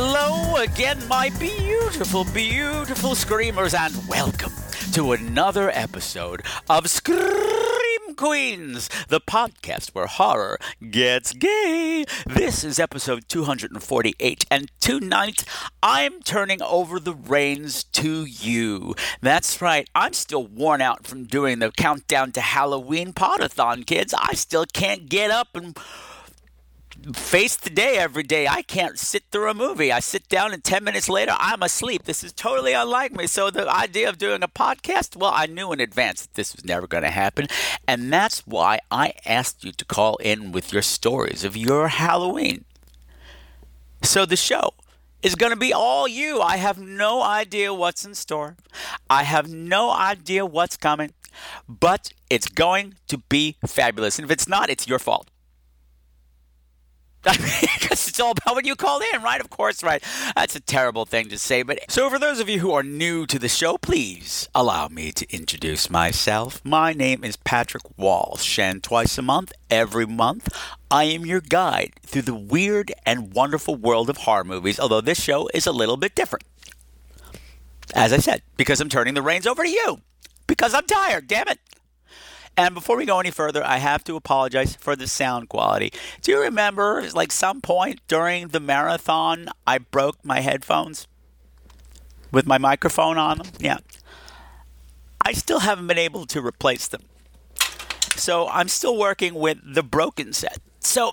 Hello again, my beautiful, beautiful screamers, and welcome to another episode of Scream Queens, the podcast where horror gets gay. This is episode 248, and tonight I'm turning over the reins to you. That's right, I'm still worn out from doing the countdown to Halloween podathon, kids. I still can't get up and face the day every day. I can't sit through a movie. I sit down and 10 minutes later, I'm asleep. This is totally unlike me. So, the idea of doing a podcast, well, I knew in advance that this was never going to happen. And that's why I asked you to call in with your stories of your Halloween. So, the show is going to be all you. I have no idea what's in store, I have no idea what's coming, but it's going to be fabulous. And if it's not, it's your fault. because it's all about when you called in, right? Of course, right. That's a terrible thing to say. But so, for those of you who are new to the show, please allow me to introduce myself. My name is Patrick Walsh, and twice a month, every month, I am your guide through the weird and wonderful world of horror movies, although this show is a little bit different. As I said, because I'm turning the reins over to you. Because I'm tired, damn it. And before we go any further, I have to apologize for the sound quality. Do you remember, like, some point during the marathon, I broke my headphones with my microphone on them? Yeah. I still haven't been able to replace them. So I'm still working with the broken set. So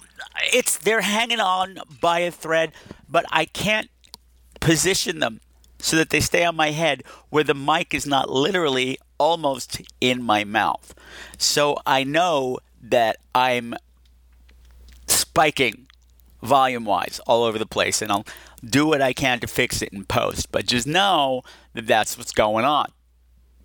it's they're hanging on by a thread, but I can't position them so that they stay on my head where the mic is not literally almost in my mouth. So I know that I'm spiking volume wise all over the place, and I'll do what I can to fix it in post. But just know that that's what's going on.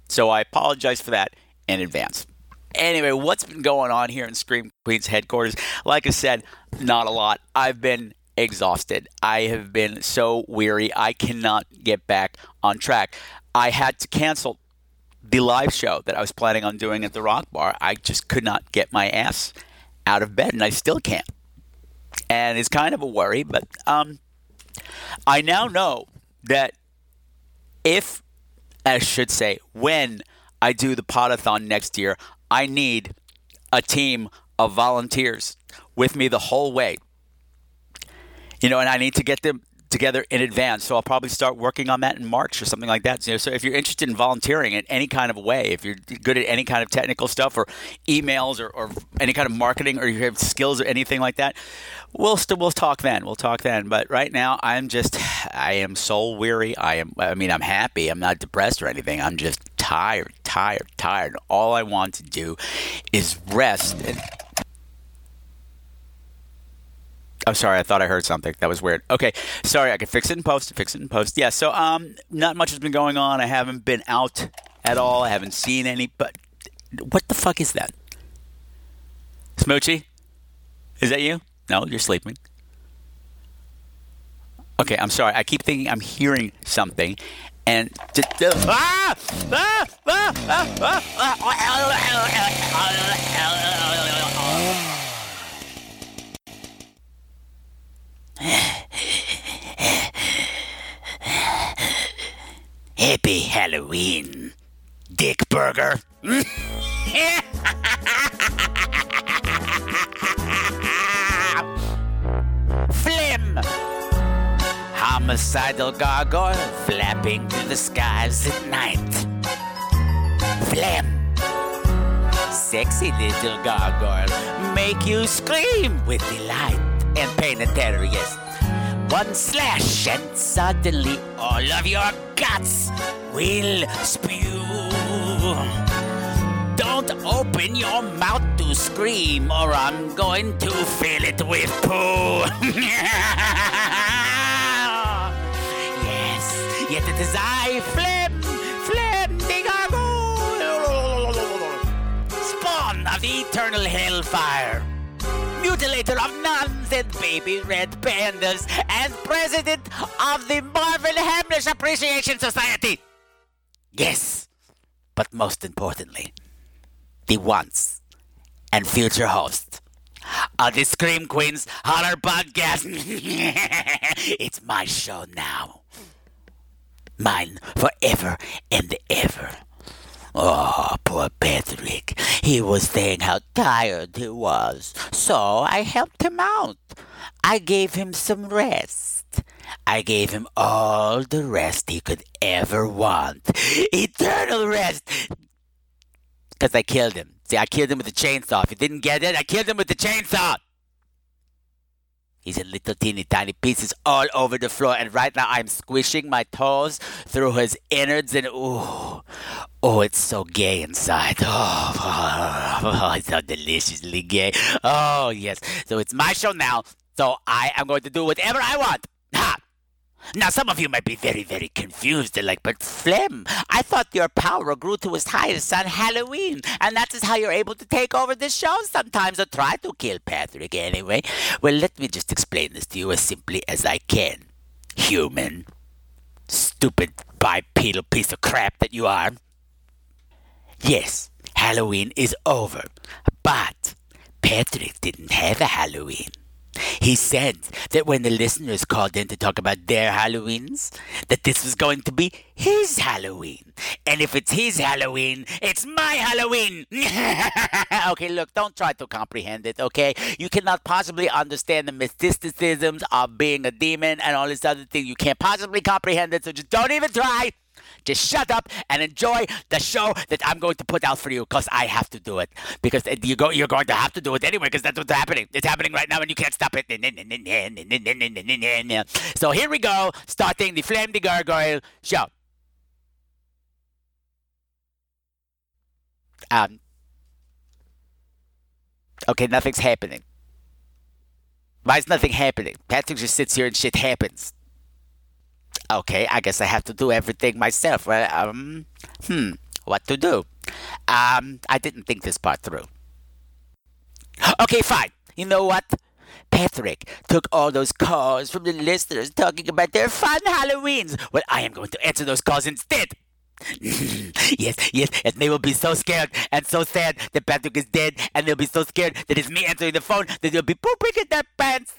So I apologize for that in advance. Anyway, what's been going on here in Scream Queens headquarters? Like I said, not a lot. I've been exhausted. I have been so weary. I cannot get back on track. I had to cancel the live show that I was planning on doing at the Rock Bar. I just could not get my ass out of bed, and I still can't. And it's kind of a worry, but um, I now know that if, I should say, when I do the podathon next year, I need a team of volunteers with me the whole way. You know, and I need to get them together in advance. So I'll probably start working on that in March or something like that. So, if you're interested in volunteering in any kind of way, if you're good at any kind of technical stuff or emails or, or any kind of marketing or you have skills or anything like that, we'll still we'll talk then. We'll talk then. But right now, I'm just I am soul weary. I am. I mean, I'm happy. I'm not depressed or anything. I'm just tired, tired, tired. All I want to do is rest and I'm sorry, I thought I heard something. That was weird. Okay, sorry, I can fix it in post. Fix it in post. Yeah. So, um, not much has been going on. I haven't been out at all. I haven't seen any. But what the fuck is that? Smoochie, is that you? No, you're sleeping. Okay, I'm sorry. I keep thinking I'm hearing something, and Ah! Ah! ah! Ah! Ah! Happy Halloween, Dick Burger. Flim! Homicidal gargoyle flapping through the skies at night. Flim! Sexy little gargoyle make you scream with delight and terror. One slash and suddenly all of your guts will spew. Don't open your mouth to scream or I'm going to fill it with poo. yes, yet it is I, Flem, Flem de Gargoyle, spawn of eternal hellfire, mutilator of nuns and baby red pandas, and president of the Marvin Hamlisch Appreciation Society. Yes, but most importantly, the once and future host of the Scream Queens Holler Podcast. it's my show now. Mine forever and ever. Oh, poor Patrick. He was saying how tired he was, so I helped him out. I gave him some rest. I gave him all the rest he could ever want. Eternal rest. Because I killed him. See, I killed him with a chainsaw. If you didn't get it, I killed him with the chainsaw. He's in little teeny tiny pieces all over the floor, and right now I'm squishing my toes through his innards, and ooh, oh, it's so gay inside. Oh, oh, it's so deliciously gay. Oh, yes. So it's my show now, so I am going to do whatever I want. Ha! Now, some of you might be very, very confused. They're like, but Flem, I thought your power grew to its highest on Halloween, and that is how you're able to take over the show sometimes, or try to kill Patrick anyway. Well, let me just explain this to you as simply as I can. Human. Stupid bipedal piece of crap that you are. Yes, Halloween is over, but Patrick didn't have a Halloween. He said that when the listeners called in to talk about their Halloweens, that this was going to be his Halloween. And if it's his Halloween, it's my Halloween. okay, look, don't try to comprehend it, okay? You cannot possibly understand the mysticisms of being a demon and all this other thing. You can't possibly comprehend it, so just don't even try. Just shut up and enjoy the show that I'm going to put out for you because I have to do it. Because you go, you're going to have to do it anyway because that's what's happening. It's happening right now and you can't stop it. So here we go, starting the Flem the Gargoyle show. Um, okay, nothing's happening. Why is nothing happening? Patrick just sits here and shit happens. Okay, I guess I have to do everything myself. Well, um, hmm, what to do? Um, I didn't think this part through. Okay, fine. You know what? Patrick took all those calls from the listeners talking about their fun Halloweens. Well, I am going to answer those calls instead. yes, yes, and they will be so scared and so sad that Patrick is dead, and they'll be so scared that it's me answering the phone that they'll be pooping in their pants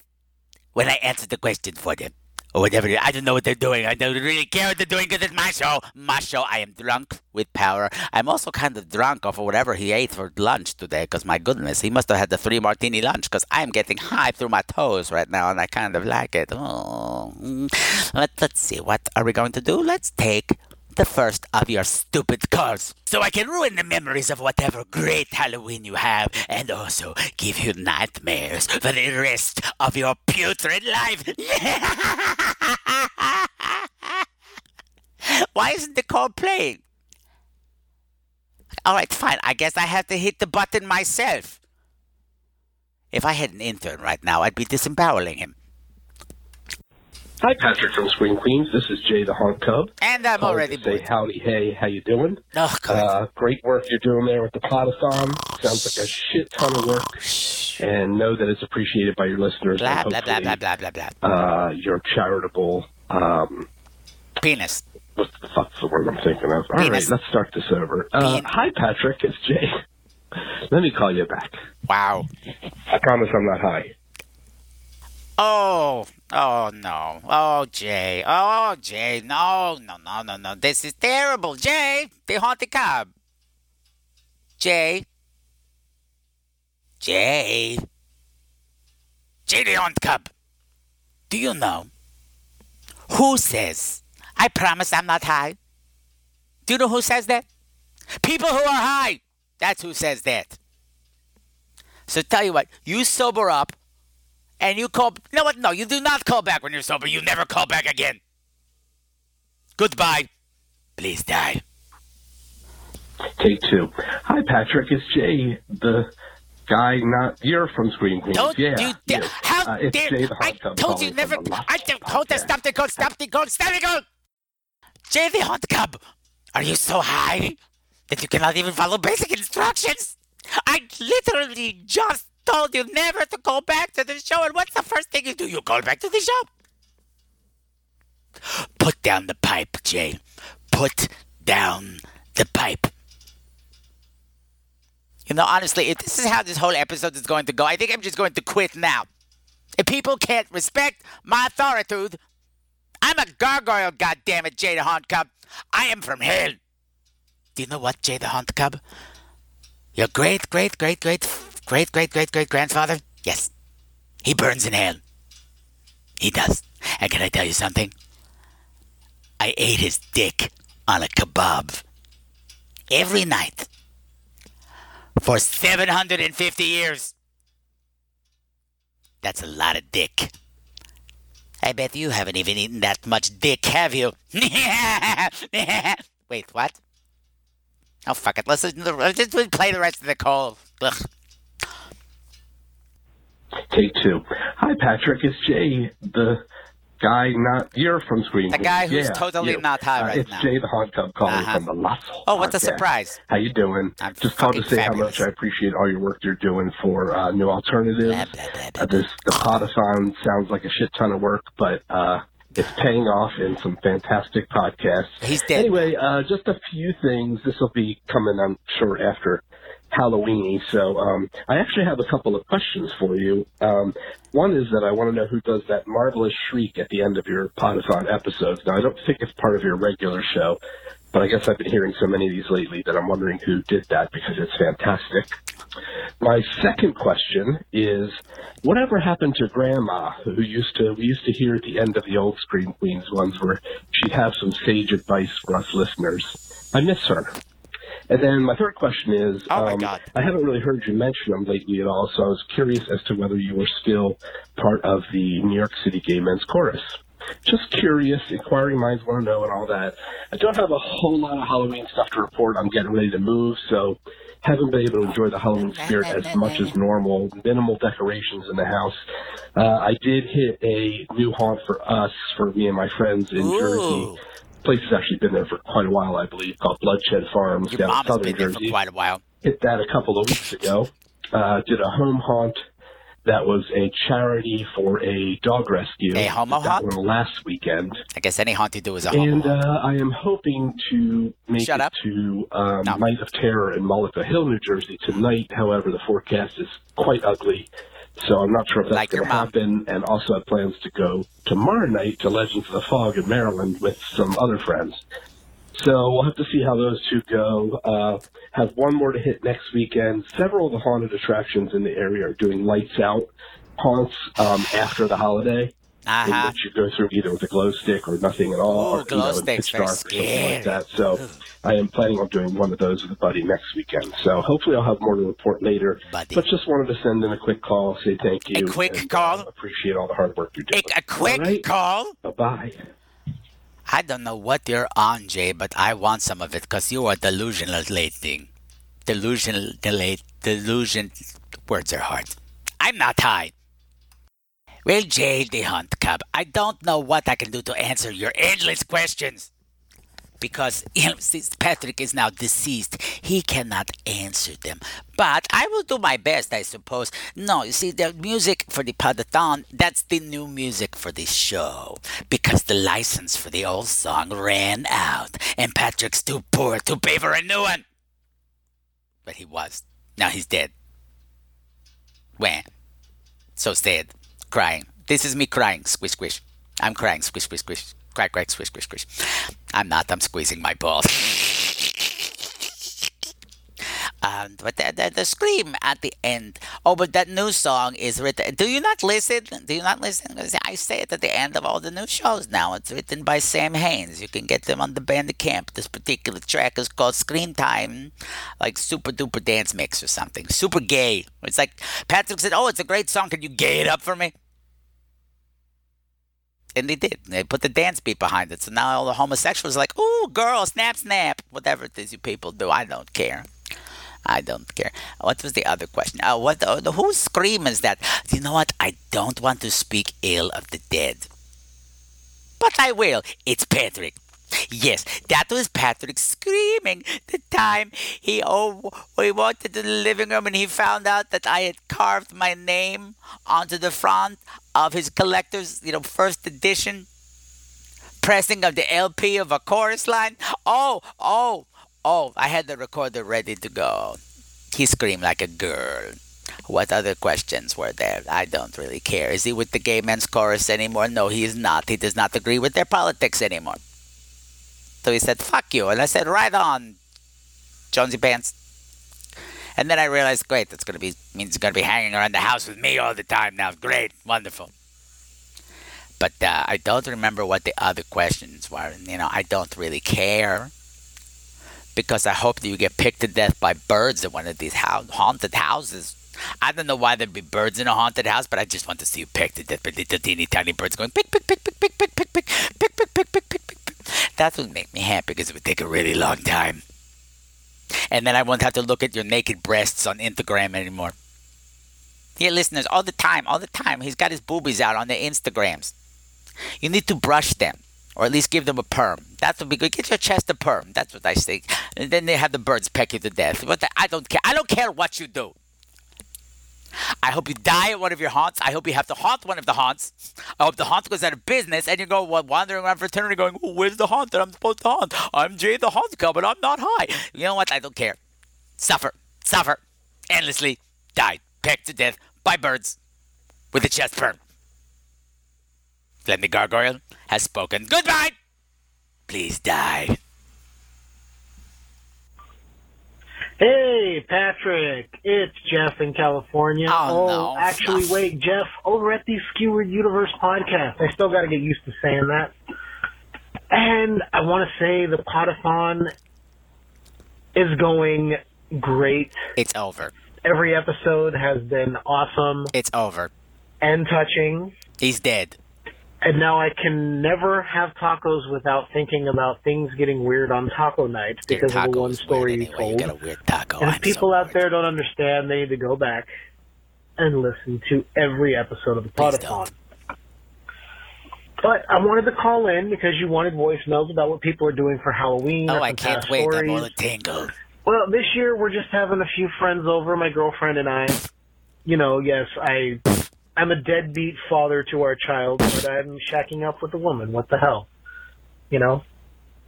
when I answer the question for them or whatever. I don't know what they're doing. I don't really care what they're doing because it's my show. My show. I am drunk with power. I'm also kind of drunk off of whatever he ate for lunch today because my goodness, he must have had the three martini lunch because I'm getting high through my toes right now and I kind of like it. Oh. Mm. Let, let's see. What are we going to do? Let's take the first of your stupid calls so I can ruin the memories of whatever great Halloween you have and also give you nightmares for the rest of your putrid life. Why isn't the call playing? All right, fine. I guess I have to hit the button myself. If I had an intern right now, I'd be disemboweling him. Hi, Patrick from Scream Queens. This is Jay the Honk Cub. And I'm Calling already say howdy, hey, how you doing? Oh, God. Uh, great work you're doing there with the Podathon. Sounds like a shit ton of work, and know that it's appreciated by your listeners. blah, blah, blah, blah, blah, blah, blah. Uh, your charitable. Um, Penis. what the fuck's the word I'm thinking of? All right, let's start this over. Uh, hi, Patrick. It's Jay. Let me call you back. Wow. I promise I'm not high. Oh, oh no. Oh, Jay. Oh, Jay. No, no, no, no, no. This is terrible. Jay, the haunted cab. Jay. Jay. Jay, the haunted cab. Do you know who says, I promise I'm not high? Do you know who says that? People who are high. That's who says that. So tell you what, you sober up and you call. No, what? No, you do not call back when you're sober. You never call back again. Goodbye. Please die. Take two. Hi, Patrick. It's Jay, the guy not you're from Scream Queens. Don't yeah, you dare! you. How Uh, dare! Jay I told you never. from the Lost I just hold Podcast. stop the code. Stop the code. Stop the code. Jay the Hot Cub, are you so high that you cannot even follow basic instructions? I literally just told you never to go back to the show, and what's the first thing you do? You go back to the show. Put down the pipe, Jay. Put down the pipe. You know, honestly, if this is how this whole episode is going to go, I think I'm just going to quit now. If people can't respect my authority, I'm a gargoyle, goddammit, Jay the Hunt Cub. I am from hell. Do you know what, Jay the Hunt Cub? Your great, great, great, great, great, great, great, great grandfather? Yes. He burns in hell. He does. And can I tell you something? I ate his dick on a kebab every night for 750 years. That's a lot of dick. I bet you haven't even eaten that much dick, have you? Wait, what? Oh, fuck it. Let's, let's just play the rest of the call. Ugh. Take two. Hi, Patrick. It's Jay, the guy not you're from Scream The guy who's yeah, totally you. not high Uh, right it's now. Jay the Hot Cub calling Uh-huh. from the Lost Oh, what a surprise. How you doing? I'm Just called to say how much I appreciate all your work you're doing for uh, New Alternatives. Blah, blah, blah, Uh, this the Podathon sounds like a shit ton of work, but uh, it's paying off in some fantastic podcasts. He's dead. Anyway, uh, just a few things. This will be coming, I'm sure, after Halloweeny. So um, I actually have a couple of questions for you. Um, one is that I want to know who does that marvelous shriek at the end of your Podathon episodes. Now, I don't think it's part of your regular show, but I guess I've been hearing so many of these lately that I'm wondering who did that because it's fantastic. My second question is, whatever happened to Grandma, who used to we used to hear at the end of the old Scream Queens ones where she'd have some sage advice for us listeners. I miss her. And then my third question is, Oh, my um, God. I haven't really heard you mention them lately at all, so I was curious as to whether you were still part of the New York City Gay Men's Chorus. Just curious, inquiring minds want to know and all that. I don't have a whole lot of Halloween stuff to report. I'm getting ready to move, so haven't been able to enjoy the Halloween spirit as much as normal. Minimal decorations in the house. Uh, I did hit a new haunt for us, for me and my friends in Ooh. Jersey. Place has actually been there for quite a while, I believe, called Bloodshed Farms Your down in southern been there for Jersey quite a while. hit that a couple of weeks ago. Uh, did a home haunt that was a charity for a dog rescue. A homo that haunt? last weekend. I guess any haunt you do is a homo. And uh, I am hoping to make Shut it up. to um, No. Night of Terror in Mullica Hill, New Jersey tonight. However, the forecast is quite ugly. So I'm not sure if that's Like going to happen. And also have plans to go tomorrow night to Legends of the Fog in Maryland with some other friends. So we'll have to see how those two go. Uh, have one more to hit next weekend. Several of the haunted attractions in the area are doing lights out haunts um, after the holiday. Uh-huh. which you go through either with a glow stick or nothing at all, Ooh, or you glow know, sticks, pitch very dark or something like that. So I am planning on doing one of those with a buddy next weekend. So hopefully I'll have more to report later. Buddy. But just wanted to send in a quick call, say thank you. A quick and, call? Uh, appreciate all the hard work you're A, doing. a quick All right? call. Bye-bye. I don't know what you're on, Jay, but I want some of it because you are delusional lately. Delusional, delusion. Words are hard. I'm not high. Well, the Hunt Cub, I don't know what I can do to answer your endless questions. Because you know, since Patrick is now deceased, he cannot answer them. But I will do my best, I suppose. No, you see, the music for the Podathon, that's the new music for the show. Because the license for the old song ran out, and Patrick's too poor to pay for a new one. But he was. Now he's dead. When? So sad. Crying. This is me crying. Squish, squish. I'm crying. Squish, squish, squish. Cry, cry, squish, squish, squish. I'm not. I'm squeezing my balls. Um, but the, the, the scream at the end. Oh, but that new song is written. Do you not listen? Do you not listen? I say it at the end of all the new shows now. It's written by Sam Haynes. You can get them on the Bandcamp. This particular track is called Screen Time, like super duper dance mix or something. Super gay. It's like Patrick said, "Oh, it's a great song. Can you gay it up for me?" And they did. They put the dance beat behind it. So now all the homosexuals are like, ooh, girl, snap, snap. Whatever it is you people do, I don't care. I don't care. What was the other question? Uh, what? Whose scream is that? You know what? I don't want to speak ill of the dead, but I will. It's Patrick. Yes, that was Patrick screaming the time he oh he walked into the living room and he found out that I had carved my name onto the front of his collector's you know first edition pressing of the LP of a chorus line. Oh, oh, oh! I had the recorder ready to go. He screamed like a girl. What other questions were there? I don't really care. Is he with the gay men's chorus anymore? No, he is not. He does not agree with their politics anymore. So he said, fuck you. And I said, right on, Jonesy Pants. And then I realized, great, that's going to be, means he's going to be hanging around the house with me all the time now. Great, wonderful. But uh, I don't remember what the other questions were. You know, I don't really care. Because I hope that you get picked to death by birds in one of these haunted houses. I don't know why there'd be birds in a haunted house, but I just want to see you picked to death by little teeny tiny birds going pick, pick, pick, pick, pick, pick, pick, pick, pick, pick, pick, pick, pick, pick. That would make me happy because it would take a really long time. And then I won't have to look at your naked breasts on Instagram anymore. Yeah, listeners, all the time, all the time, he's got his boobies out on the Instagrams. You need to brush them, or at least give them a perm. That would be good. Get your chest a perm. That's what I say. And then they have the birds peck you to death. But I don't care. I don't care what you do. I hope you die at one of your haunts. I hope you have to haunt one of the haunts. I hope the haunt goes out of business and you go wandering around fraternity going, where's the haunt that I'm supposed to haunt? I'm Jay the Haunt Club, but I'm not high. You know what? I don't care. Suffer, suffer, endlessly, died, pecked to death by birds with a chest burn. Glenn the Gargoyle has spoken. Goodbye! Please die. Hey, Patrick, it's Jeff in California. Oh, oh no. actually, wait, Jeff, over at the Skewered Universe podcast. I still got to get used to saying that. And I want to say the podathon is going great. It's over. Every episode has been awesome It's over. and touching. He's dead. And now I can never have tacos without thinking about things getting weird on taco night because of the one story you anyway. You told. got a weird taco. And I'm if people so out there don't understand, they need to go back and listen to every episode of the Podathon. But I wanted to call in because you wanted voicemails about what people are doing for Halloween. Oh, I can't wait. I'm all a tingle. Well, this year we're just having a few friends over, my girlfriend and I. You know, yes, I, I'm a deadbeat father to our child, but I'm shacking up with a woman. What the hell? You know?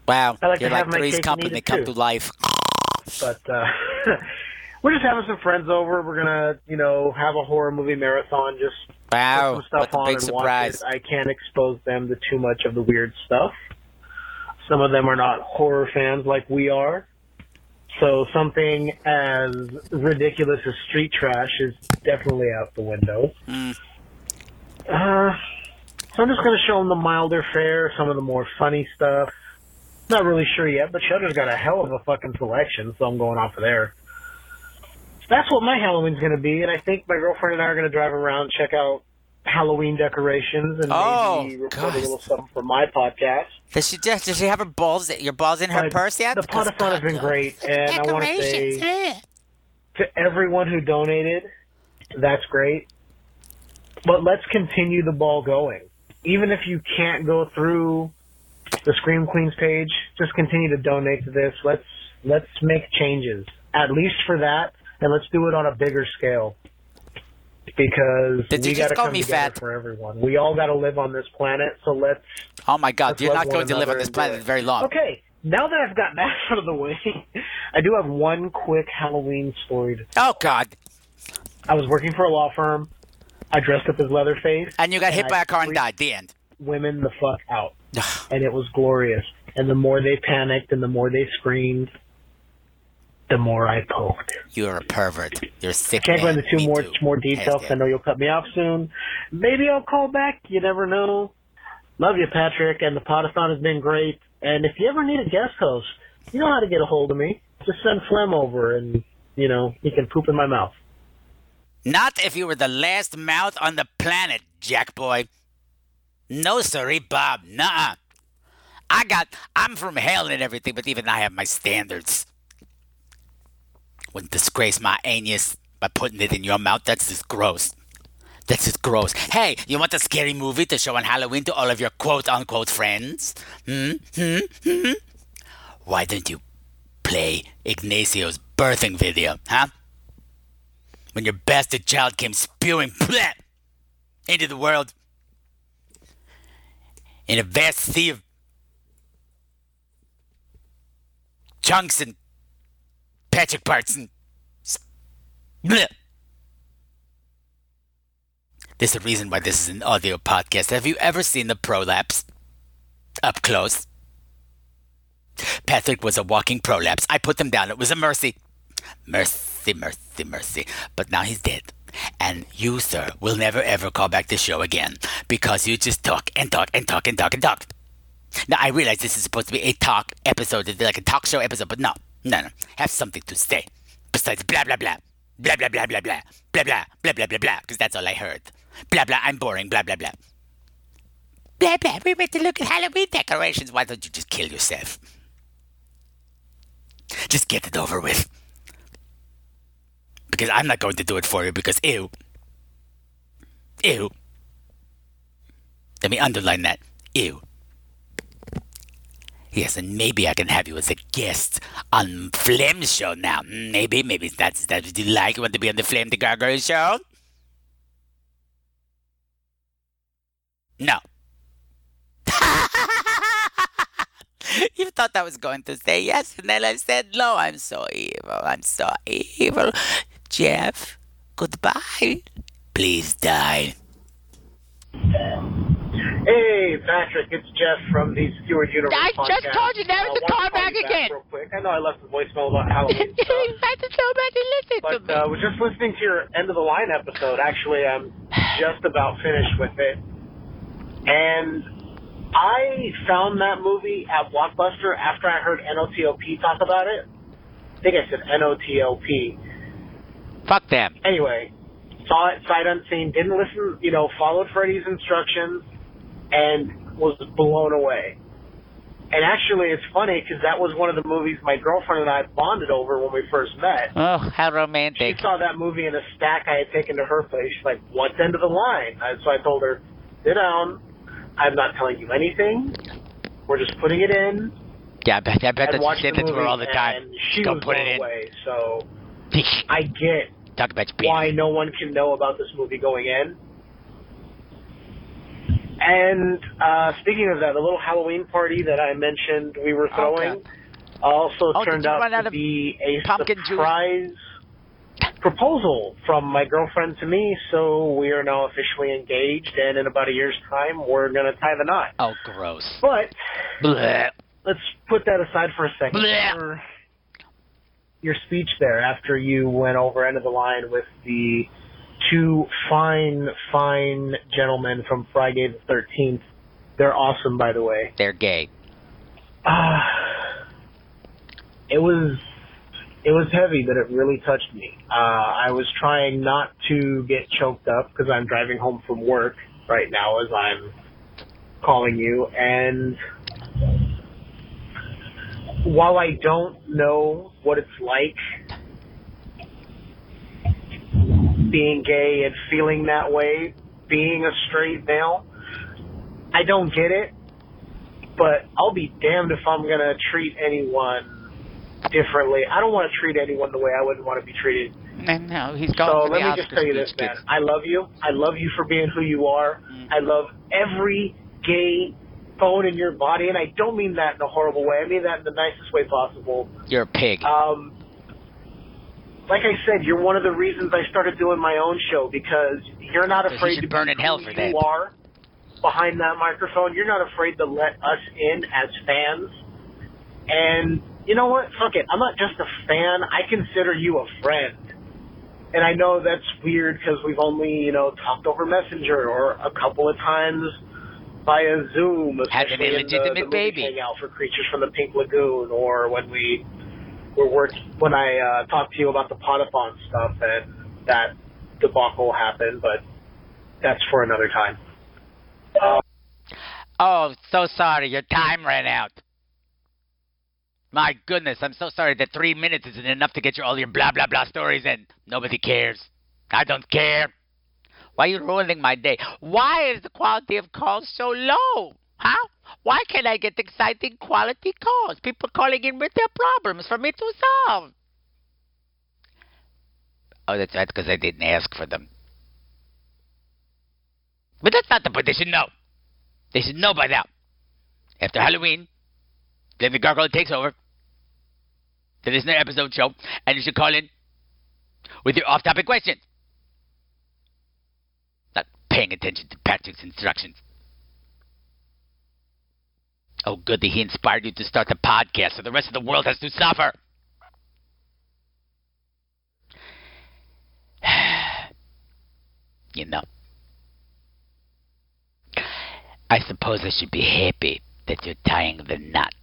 Wow. I like You're to like my Three's Company come too. to life. But uh, we're just having some friends over. We're gonna, you know, have a horror movie marathon. Just Wow. put some stuff on big and surprise. watch it. I can't expose them to too much of the weird stuff. Some of them are not horror fans like we are. So something as ridiculous as street trash is definitely out the window. Mm. Uh, so I'm just going to show them the milder fare, some of the more funny stuff. Not really sure yet, but Shudder's got a hell of a fucking selection, so I'm going off of there. That's what my Halloween's going to be, and I think my girlfriend and I are going to drive around, check out Halloween decorations, and Oh, maybe record God. a little something for my podcast. Does she just, does she have her balls your balls in her But purse yet? The Because- Podathon has been great, and I want to say to everyone who donated, that's great. But let's continue the ball going. Even if you can't go through the Scream Queens page, just continue to donate to this. Let's let's make changes. At least for that, and let's do it on a bigger scale. Because Did you we just call come me fat? for everyone. We all got to live on this planet, so let's Oh my God, you're not going to live on this planet very long. Okay, now that I've gotten that out of the way, I do have one quick Halloween story to Oh God, I was working for a law firm. I dressed up as Leatherface. and you got hit I by a car and died. The end. Women the fuck out, and it was glorious. And the more they panicked, and the more they screamed, the more I poked. You're a pervert. You're a I Can't go into too more too. more details. Hashtag. I know you'll cut me off soon. Maybe I'll call back. You never know. Love you, Patrick, and the Podathon has been great. And if you ever need a guest host, you know how to get a hold of me. Just send Flem over, and you know he can poop in my mouth. Not if you were the last mouth on the planet, Jack boy. No, sorry, Bob. Nuh-uh. I got, I'm from hell and everything, but even I have my standards. Wouldn't disgrace my anus by putting it in your mouth. That's just gross. That's just gross. Hey, you want a scary movie to show on Halloween to all of your quote unquote friends? Hmm? Hmm? Hmm? Why don't you play Ignacio's birthing video, huh? When your bastard child came spewing bleh, into the world in a vast sea of chunks and Patrick and bleh. There's a reason why this is an audio podcast. Have you ever seen the prolapse? Up close. Patrick was a walking prolapse. I put them down. It was a mercy. Mercy, mercy, mercy. But now he's dead. And you, sir, will never ever call back the show again because you just talk and talk and talk and talk and talk. Now, I realize this is supposed to be a talk episode, like a talk show episode, but no, no, no. Have something to say besides blah, blah, blah. Blah, blah, blah, blah, blah. Blah, blah, blah, blah, blah, blah, because that's all I heard. Blah, blah, I'm boring, blah, blah, blah. Blah, blah, we went to look at Halloween decorations. Why don't you just kill yourself? Just get it over with. Because I'm not going to do it for you because ew. Ew. Let me underline that. Ew. Yes, and maybe I can have you as a guest on Flem Show now. Maybe, maybe that's that what you like. You want to be on the Flem the Gargoyle Show? No. you thought I was going to say yes, and then I said no. I'm so evil. I'm so evil. Jeff, goodbye. Please die. Hey, Patrick, it's Jeff from the Stewart Universe I podcast. just told you never Uh, to wanted call back you back again. Real quick. I know I left a voicemail about Halloween you stuff, had to so bad to listen but to me. uh, was just listening to your end of the line episode. Actually, I'm just about finished with it, and I found that movie at Blockbuster after I heard NOTOP talk about it. I think I said NOTOP. Fuck them. anyway, saw it sight unseen, didn't listen, you know, followed Freddy's instructions, and was blown away. And actually, it's funny because that was one of the movies my girlfriend and I bonded over when we first met. Oh, how romantic! She saw that movie in a stack I had taken to her place. She's like, "What's end of the line?" So I told her, "Sit down. I'm not telling you anything. We're just putting it in Yeah, I bet, I bet and that watch you the send it to her movie." all the time. She Go was put it in. away. So I get Talk about why no one can know about this movie going in. And uh, speaking of that, the little Halloween party that I mentioned we were throwing also Oh, turned out out to be a pumpkin juice? surprise proposal from my girlfriend to me. So we are now officially engaged, and in about a year's time, we're going to tie the knot. Oh, gross. But Blech. let's put that aside for a second. Your speech there after you went over end of the line with the two fine, fine gentlemen from Friday the 13th. They're awesome, by the way. They're gay. Uh, it was it was heavy, but it really touched me. Uh, I was trying not to get choked up because I'm driving home from work right now as I'm calling you, and while I don't know what it's like being gay and feeling that way, being a straight male, I don't get it but I'll be damned if I'm gonna treat anyone differently. I don't want to treat anyone the way I wouldn't want to be treated. And no, he's gone. So let me Oscar just tell you this, man. I love you. I love you for being who you are. Mm. I love every gay bone in your body, and I don't mean that in a horrible way. I mean that in the nicest way possible. You're a pig. Um, like I said, you're one of the reasons I started doing my own show because you're not afraid to burn in hell for for you are behind that microphone. You're not afraid to let us in as fans. And you know what? Fuck it. I'm not just a fan. I consider you a friend. And I know that's weird because we've only, you know, talked over Messenger or a couple of times via Zoom, Had an the, illegitimate the movie baby. hangout for Creatures from the Pink Lagoon, or when we were work when I uh, talked to you about the Potathon stuff and that debacle happened. But that's for another time. Oh, so sorry. Your time ran out. My goodness, I'm so sorry that three minutes isn't enough to get you all your blah blah blah stories and Nobody cares. I don't care. Why are you ruining my day? Why is the quality of calls so low? Huh? Why can't I get exciting quality calls? People calling in with their problems for me to solve. Oh, that's right, because I didn't ask for them. But that's not the point. They should know. They should know by now. After Halloween, then the gargoyle takes over. The listener episode show, and you should call in with your off-topic questions. Not paying attention to Patrick's instructions. Oh, good that he inspired you to start the podcast, so the rest of the world has to suffer. you know, I suppose I should be happy that you're tying the knot.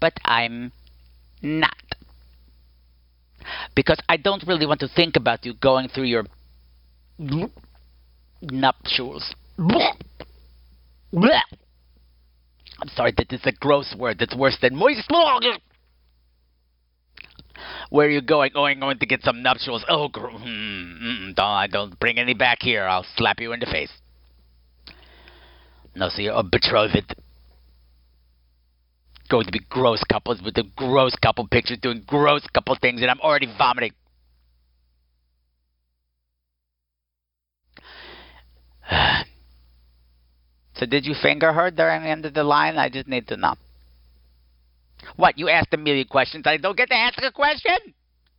But I'm not. Because I don't really want to think about you going through your nuptials. I'm sorry that is a gross word that's worse than moist. Where are you going? Oh, I'm going to get some nuptials. Oh, gr- mm, mm, don't, don't bring any back here. I'll slap you in the face. No, so you're a betrothed. Going to be gross couples with the gross couple pictures, doing gross couple things, and I'm already vomiting. so did you finger her during the end of the line? I just need to know. What, you asked a million questions. I don't get to ask a question?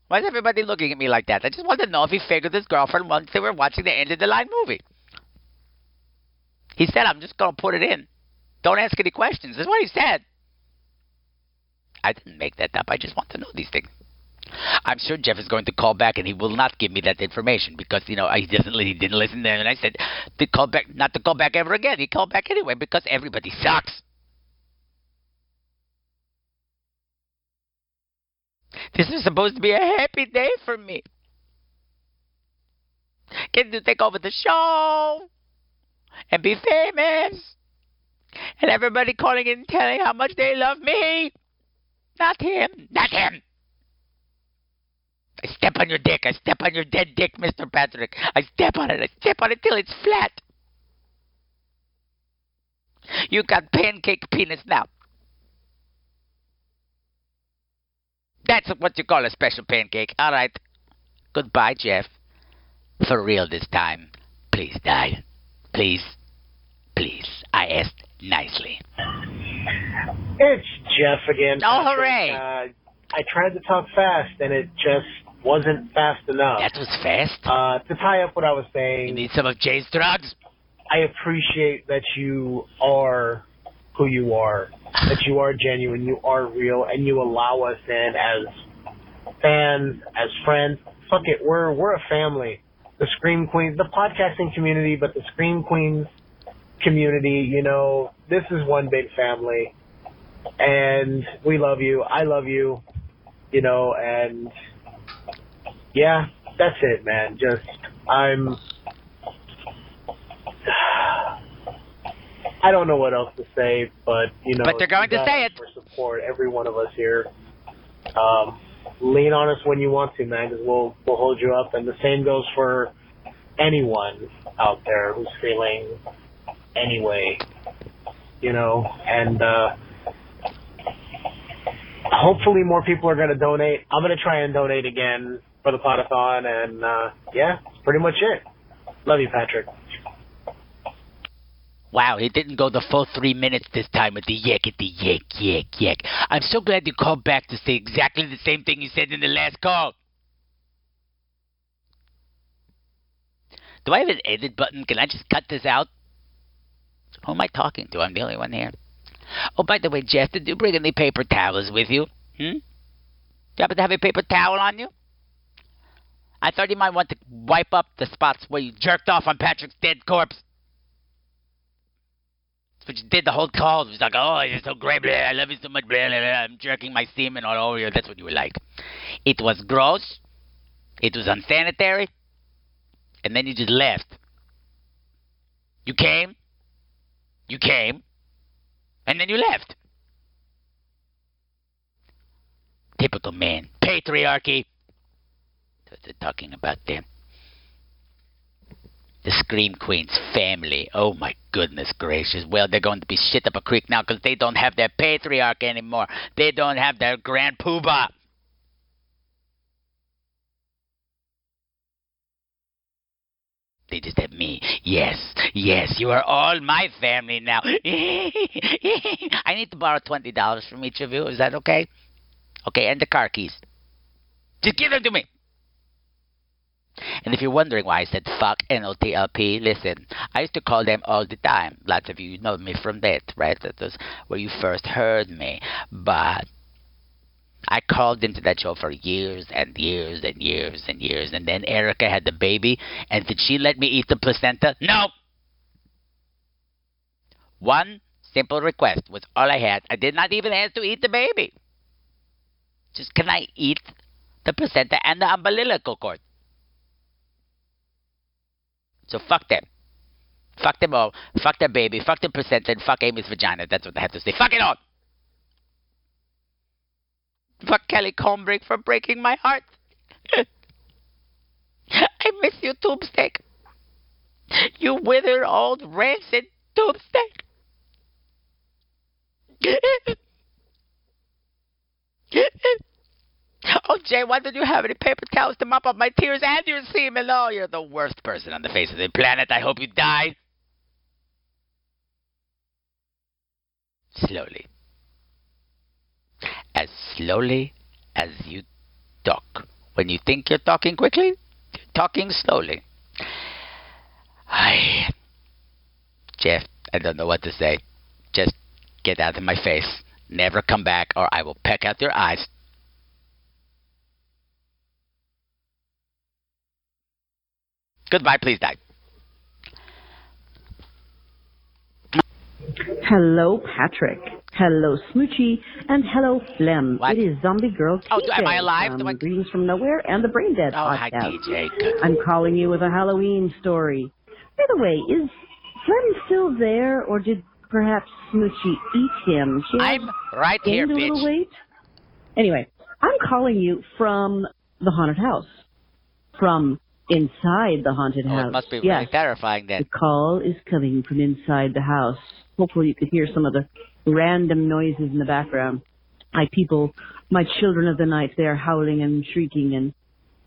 Why is everybody looking at me like that? I just want to know if he fingered his girlfriend once they were watching the end of the line movie. He said, I'm just going to put it in. Don't ask any questions. That's what he said. I didn't make that up. I just want to know these things. I'm sure Jeff is going to call back, and he will not give me that information because you know he doesn't. He didn't listen him, and I said to call back, not to call back ever again. He called back anyway because everybody sucks. This is supposed to be a happy day for me. Getting to take over the show and be famous. And everybody calling in and telling how much they love me. Not him. Not him. I step on your dick. I step on your dead dick, Mr. Patrick. I step on it. I step on it till it's flat. You got pancake penis now. That's what you call a special pancake. All right. Goodbye, Jeff. For real this time. Please die. Please. Please. I asked nicely. It's Jeff again. Oh, Patrick. hooray. Uh, I tried to talk fast, and it just wasn't fast enough. That was fast. Uh, to tie up what I was saying, You need some of Jay's drugs? I appreciate that you are who you are, that you are genuine, you are real, and you allow us in as fans, as friends. Fuck it, we're we're a family. The Scream Queens, the podcasting community, but the Scream Queens community. You know, this is one big family, and we love you. I love you. You know, and yeah, that's it, man. Just I'm. I don't know what else to say, but you know. But they're going to say it. For support, every one of us here. Um, lean on us when you want to, man, because we'll we'll hold you up. And the same goes for anyone out there who's feeling anyway, you know. And uh, hopefully, more people are going to donate. I'm going to try and donate again for the podathon, and uh, yeah, pretty much it. Love you, Patrick. Wow, he didn't go the full three minutes this time with the the yak, yak, yak. I'm so glad you called back to say exactly the same thing you said in the last call. Do I have an edit button? Can I just cut this out? Who am I talking to? I'm the only one here. Oh, by the way, Jeff, did you bring any paper towels with you? Hmm? Do you happen to have a paper towel on you? I thought you might want to wipe up the spots where you jerked off on Patrick's dead corpse. That's what you did the whole call. It was like, oh, you're so great, blah, I love you so much, blah, blah, blah. I'm jerking my semen all over you. That's what you were like. It was gross. It was unsanitary. And then you just left. You came. You came. And then you left. Typical man. Patriarchy. Talking about them. The Scream Queen's family. Oh my goodness gracious. Well, they're going to be shit up a creek now because they don't have their patriarch anymore. They don't have their grand poobah. They just have me. Yes, yes, you are all my family now. I need to borrow twenty dollars from each of you. Is that okay? Okay, and the car keys. Just give them to me. And if you're wondering why I said fuck N-O-T-L-P, listen, I used to call them all the time. Lots of you know me from that, right? That was where you first heard me. But I called into that show for years and years and years and years. And then Erica had the baby. And did she let me eat the placenta? No! One simple request was all I had. I did not even ask to eat the baby. Just can I eat the placenta and the umbilical cord? So fuck them. Fuck them all. Fuck their baby. Fuck the placenta and fuck Amy's vagina. That's what I have to say. Fuck it all. Fuck Kelly Combrick for breaking my heart. I miss you, Tombstake. You withered old rancid Tombstake. Oh, Jay, why did you have any paper towels to mop up my tears and your semen? Oh, you're the worst person on the face of the planet. I hope you die. Slowly. As slowly as you talk. When you think you're talking quickly, you're talking slowly. I. Jeff, I don't know what to say. Just get out of my face. Never come back, or I will peck out your eyes. Goodbye, please die. Hello, Patrick. Hello, Smoochie. And hello, Flem. What? It is Zombie Girl Oh, TJ am I alive? from Do I- Greetings from Nowhere and the Brain Dead Oh, hi. DJ. Good. I'm calling you with a Halloween story. By the way, is Flem still there, or did perhaps Smoochie eat him? She I'm right here, gained a little bitch. weight. Anyway, I'm calling you from the haunted house. From inside the haunted Oh, house. it must be yes. really terrifying The call is coming from inside the house. Hopefully you could hear some of the random noises in the background. My people, my children of the night, they are howling and shrieking and,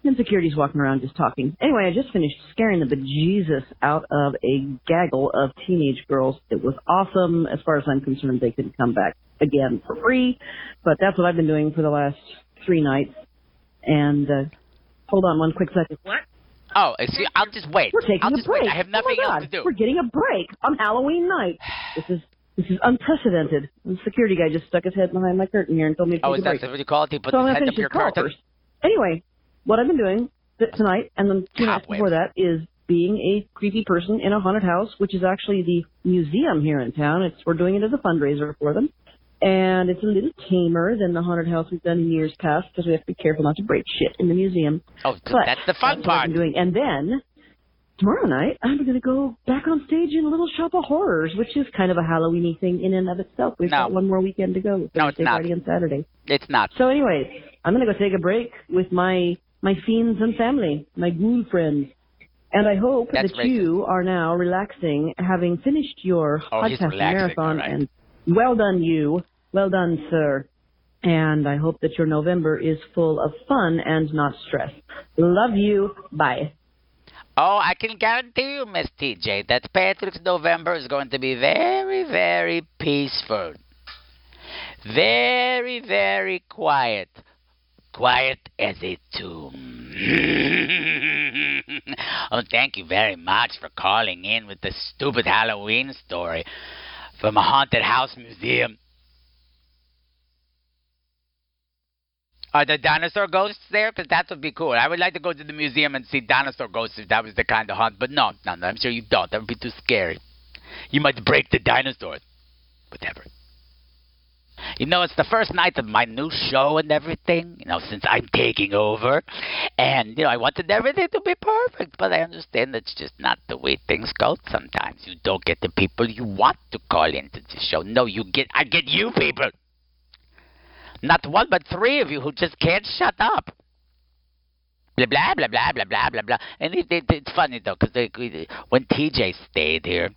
and security's walking around just talking. Anyway, I just finished scaring the bejesus out of a gaggle of teenage girls. It was awesome. As far as I'm concerned, they could come back again for free. But that's what I've been doing for the last three nights. And, uh, hold on one quick second. What? Oh, excuse, I'll just wait. We're taking I'll a break. wait. I have Oh nothing God. else to do. We're getting a break on Halloween night. This is this is unprecedented. The security guy just stuck his head behind my curtain here and told me to Oh, take is a break. that what you call it? He put so his head up your curtain? first. Anyway, what I've been doing tonight and then two nights before that is being a creepy person in a haunted house, which is actually the museum here in town. It's we're doing it as a fundraiser for them. And it's a little tamer than the haunted house we've done in years past because we have to be careful not to break shit in the museum. Oh, But that's the fun that's part. doing. And then tomorrow night, I'm going to go back on stage in Little Shop of Horrors, which is kind of a Halloweeny thing in and of itself. We've No. got one more weekend to go. No, it's Thursday, not. Friday, and Saturday. It's not. So, anyways, I'm going to go take a break with my my fiends and family, my ghoul friends. And I hope That's that you are now relaxing, having finished your Oh, podcast marathon. right. And well done, you. Well done, sir. And I hope that your November is full of fun and not stress. Love you. Bye. Oh, I can guarantee you, Miss TJ, that Patrick's November is going to be very, very peaceful. Very, very quiet. Quiet as a tomb. oh, thank you very much for calling in with the stupid Halloween story from a haunted house museum. Are the dinosaur ghosts there? Because that would be cool. I would like to go to the museum and see dinosaur ghosts if that was the kind of hunt. But no, no, no. I'm sure you don't. That would be too scary. You might break the dinosaurs. Whatever. You know, it's the first night of my new show and everything, you know, since I'm taking over. And, you know, I wanted everything to be perfect, but I understand that's just not the way things go sometimes. You don't get the people you want to call into the show. No, you get, I get you people. Not one, but three of you who just can't shut up. Blah blah blah blah blah blah blah blah. And it, it, it's funny though, because when TJ stayed here,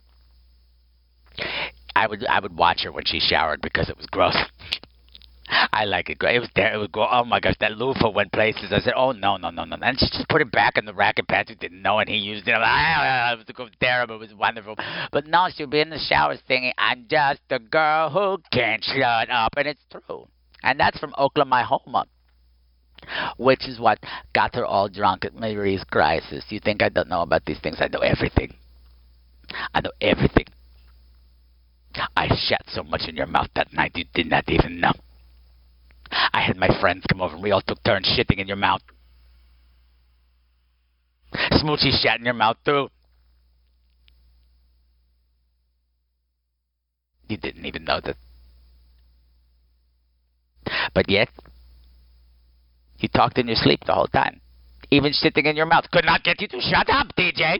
I would I would watch her when she showered because it was gross. I like it. It was there. It was go. Oh my gosh, that loofah went places. I said, oh no, no, no, no. And she just put it back in the racket pants. We didn't know, and he used it. I'm like, ah, it was terrible. It was wonderful. But no, she'll be in the shower singing, "I'm just a girl who can't shut up," and it's true. And that's from Oklahoma, which is what got her all drunk at Marie's crisis. You think I don't know about these things? I know everything. I know everything. I shat so much in your mouth that night you did not even know. I had my friends come over and we all took turns shitting in your mouth. Smoochie shat in your mouth too. You didn't even know that. But yet, you talked in your sleep the whole time. Even sitting in your mouth could not get you to shut up, DJ.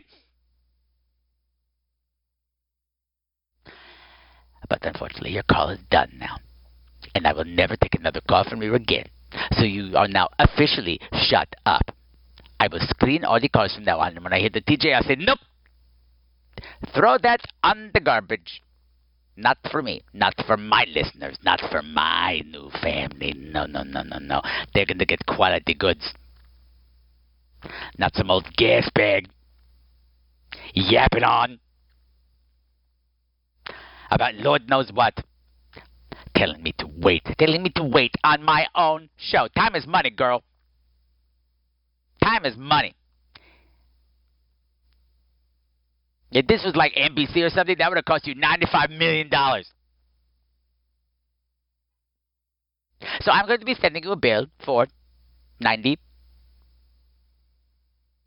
But unfortunately, your call is done now and I will never take another call from you again. So you are now officially shut up. I will screen all the calls from now on. And when I hit the DJ, I'll say, nope. Throw that on the garbage. Not for me. Not for my listeners. Not for my new family. No, no, no, no, no. They're going to get quality goods. Not some old gas bag. Yapping on. About Lord knows what telling me to wait, telling me to wait on my own show. Time is money, girl. Time is money. If this was like NBC or something, that would have cost you $95 million. So I'm going to be sending you a bill for 90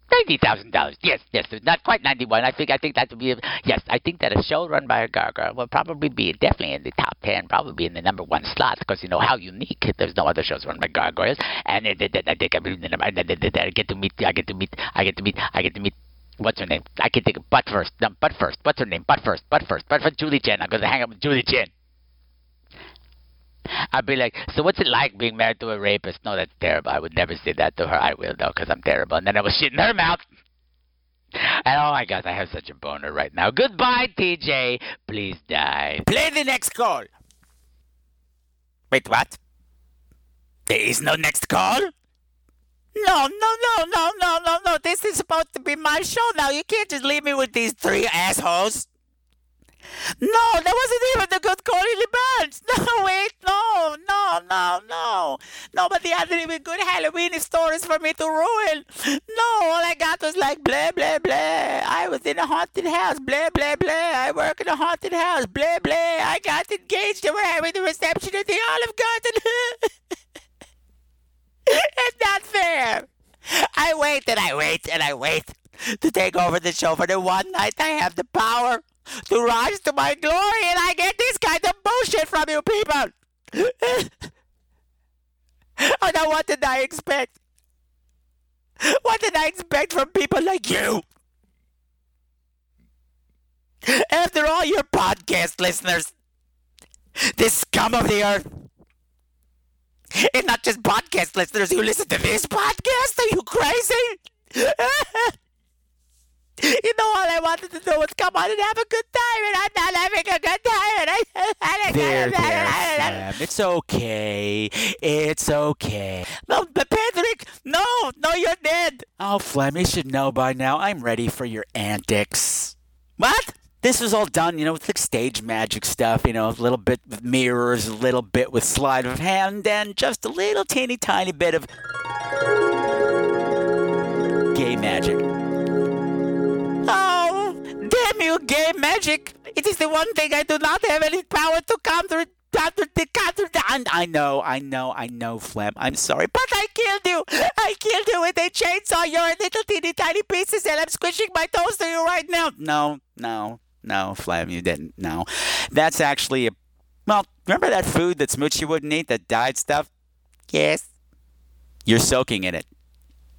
Ninety thousand dollars. Yes, yes. Not quite ninety-one. I think. I think that would be. A, yes, I think that a show run by a gargoyle will probably be definitely in the top ten, probably in the number one slot because you know how unique. There's no other shows run by gargoyles, and I think I get to meet. I get to meet. I get to meet. I get to meet. What's her name? I can think of butt first. No, but first. What's her name? Butt first. Butt first. Butt first. Julie Chen. I'm gonna hang out with Julie Chen. I'd be like, so what's it like being married to a rapist? No, that's terrible. I would never say that to her. I will, though, because I'm terrible. And then I was shit in her mouth. And oh my God, I have such a boner right now. Goodbye, TJ. Please die. Play the next call. Wait, what? There is no next call? No, no, no, no, no, no, no. This is supposed to be my show now. You can't just leave me with these three assholes. No, that wasn't even the good quality bands. No, wait, no, no, no, no. Nobody had even good Halloween stories for me to ruin. No, all I got was like blah, blah, blah. I was in a haunted house, blah, blah, blah. I work in a haunted house, blah, blah. I got engaged and we're having the reception at the Olive Garden. it's not fair. I wait and I wait and I wait to take over the show for the one night I have the power to rise to my glory, and I get this kind of bullshit from you people. oh, now what did I expect? What did I expect from people like you? After all your podcast listeners, this scum of the earth, and not just podcast listeners who listen to this podcast, are you crazy? You know, all I wanted to do was come on and have a good time, and I'm not having a good time. And I, I, there, there, Sam. It's okay. It's okay. No, but Patrick, no, no, you're dead. Oh, Flem, you should know by now. I'm ready for your antics. What? This was all done, you know, with like stage magic stuff, you know, a little bit with mirrors, a little bit with sleight of hand, and just a little teeny tiny bit of gay magic. Oh, damn you, gay magic! It is the one thing I do not have any power to counter. I know, I know, I know, Flem. I'm sorry, but I killed you. I killed you with a chainsaw. You're little teeny tiny pieces, and I'm squishing my toes to you right now. No, no, no, Flem, you didn't. No, that's actually a. Well, remember that food that Smoochie wouldn't eat, that dyed stuff? Yes. You're soaking in it.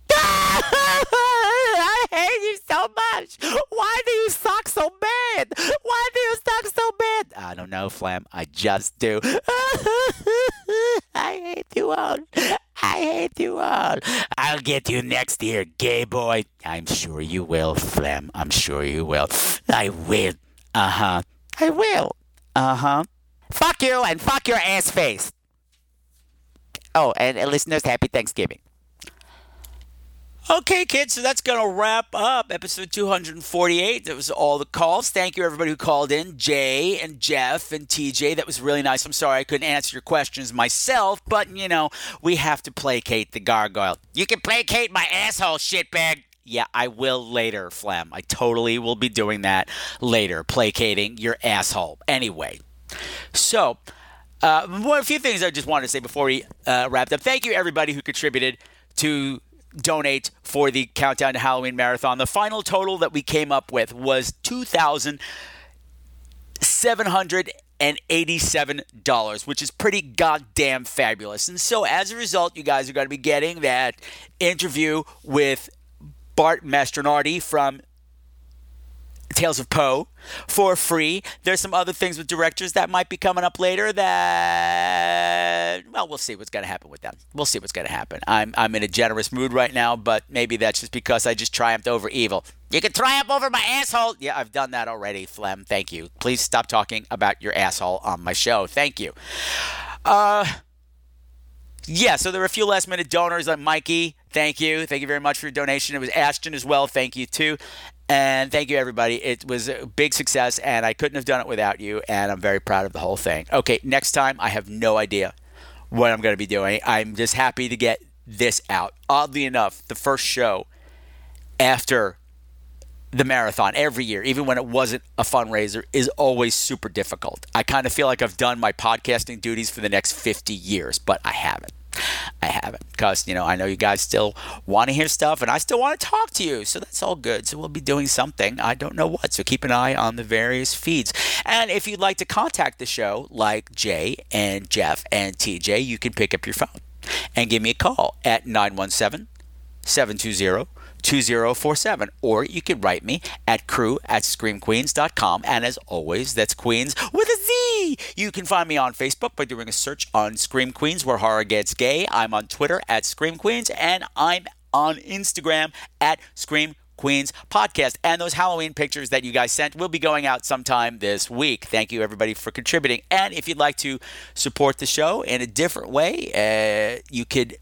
I hate you so much. Why do you suck so bad? Why do you suck so bad? I don't know, Flem. I just do. I hate you all. I hate you all. I'll get you next year, gay boy. I'm sure you will, Flem. I'm sure you will. I will. Uh huh. I will. Uh huh. Fuck you and fuck your ass face. Oh, and listeners, happy Thanksgiving. Okay, kids, so that's going to wrap up episode 248. That was all the calls. Thank you, everybody who called in Jay and Jeff and TJ. That was really nice. I'm sorry I couldn't answer your questions myself, but, you know, we have to placate the gargoyle. You can placate my asshole, shitbag. Yeah, I will later, Flem. I totally will be doing that later, placating your asshole. Anyway, so uh, well, a few things I just wanted to say before we uh, wrapped up. Thank you, everybody who contributed to donate for the Countdown to Halloween Marathon. The final total that we came up with was two thousand seven hundred and eighty-seven dollars, which is pretty goddamn fabulous. And so, as a result, you guys are going to be getting that interview with Bart Mastronardi from Tales of Poe for free. There's some other things with directors that might be coming up later that well, we'll see what's going to happen with them. We'll see what's going to happen. I'm I'm in a generous mood right now, but maybe that's just because I just triumphed over evil. You can triumph over my asshole. Yeah, I've done that already, Flem. Thank you. Please stop talking about your asshole on my show. Thank you. Uh yeah, so there were a few last minute donors like Mikey. Thank you. Thank you very much for your donation. It was Ashton as well. Thank you too. And thank you, everybody. It was a big success, and I couldn't have done it without you, and I'm very proud of the whole thing. Okay, next time, I have no idea what I'm going to be doing. I'm just happy to get this out. Oddly enough, the first show after the marathon every year, even when it wasn't a fundraiser, is always super difficult. I kind of feel like I've done my podcasting duties for the next 50 years, but I haven't. I haven't because you know I know you guys still want to hear stuff and I still want to talk to you, so that's all good. So we'll be doing something. I don't know what, so keep an eye on the various feeds. And if you'd like to contact the show, like Jay and Jeff and TJ, you can pick up your phone and give me a call at 917 720 2047 or you can write me at crew at screamqueens.com and as always that's queens with a z you can find me on facebook by doing a search on scream queens where horror gets gay i'm on twitter at scream queens and i'm on instagram at scream Queens podcast. And those Halloween pictures that you guys sent will be going out sometime this week. Thank you, everybody, for contributing. And if you'd like to support the show in a different way, uh, you could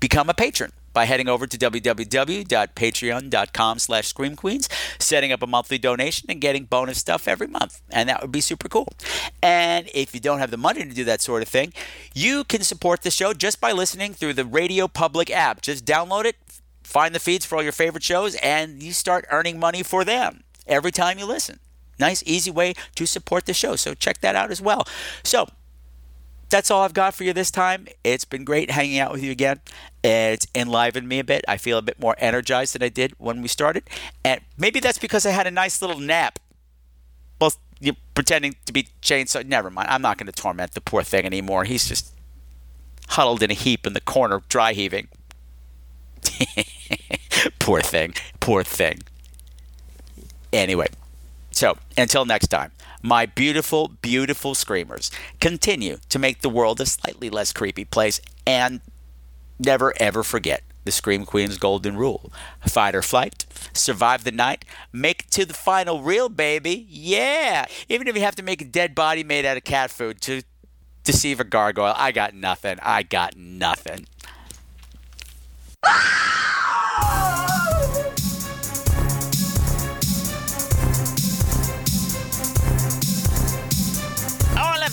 become a patron by heading over to www.patreon.com slash screamqueens, setting up a monthly donation and getting bonus stuff every month. And that would be super cool. And if you don't have the money to do that sort of thing, you can support the show just by listening through the Radio Public app. Just download it, find the feeds for all your favorite shows, and you start earning money for them every time you listen. Nice, easy way to support the show. So check that out as well. So that's all I've got for you this time. It's been great hanging out with you again. It's enlivened me a bit. I feel a bit more energized than I did when we started. And maybe that's because I had a nice little nap. Well, you're pretending to be chainsaw. Never mind. I'm not going to torment the poor thing anymore. He's just huddled in a heap in the corner, dry heaving. poor thing. Poor thing. Anyway, so until next time my beautiful, beautiful screamers continue to make the world a slightly less creepy place and never ever forget the Scream Queen's golden rule fight or flight, survive the night, make it to the final reel, baby. Yeah! Even if you have to make a dead body made out of cat food to deceive a gargoyle, I got nothing. I got nothing.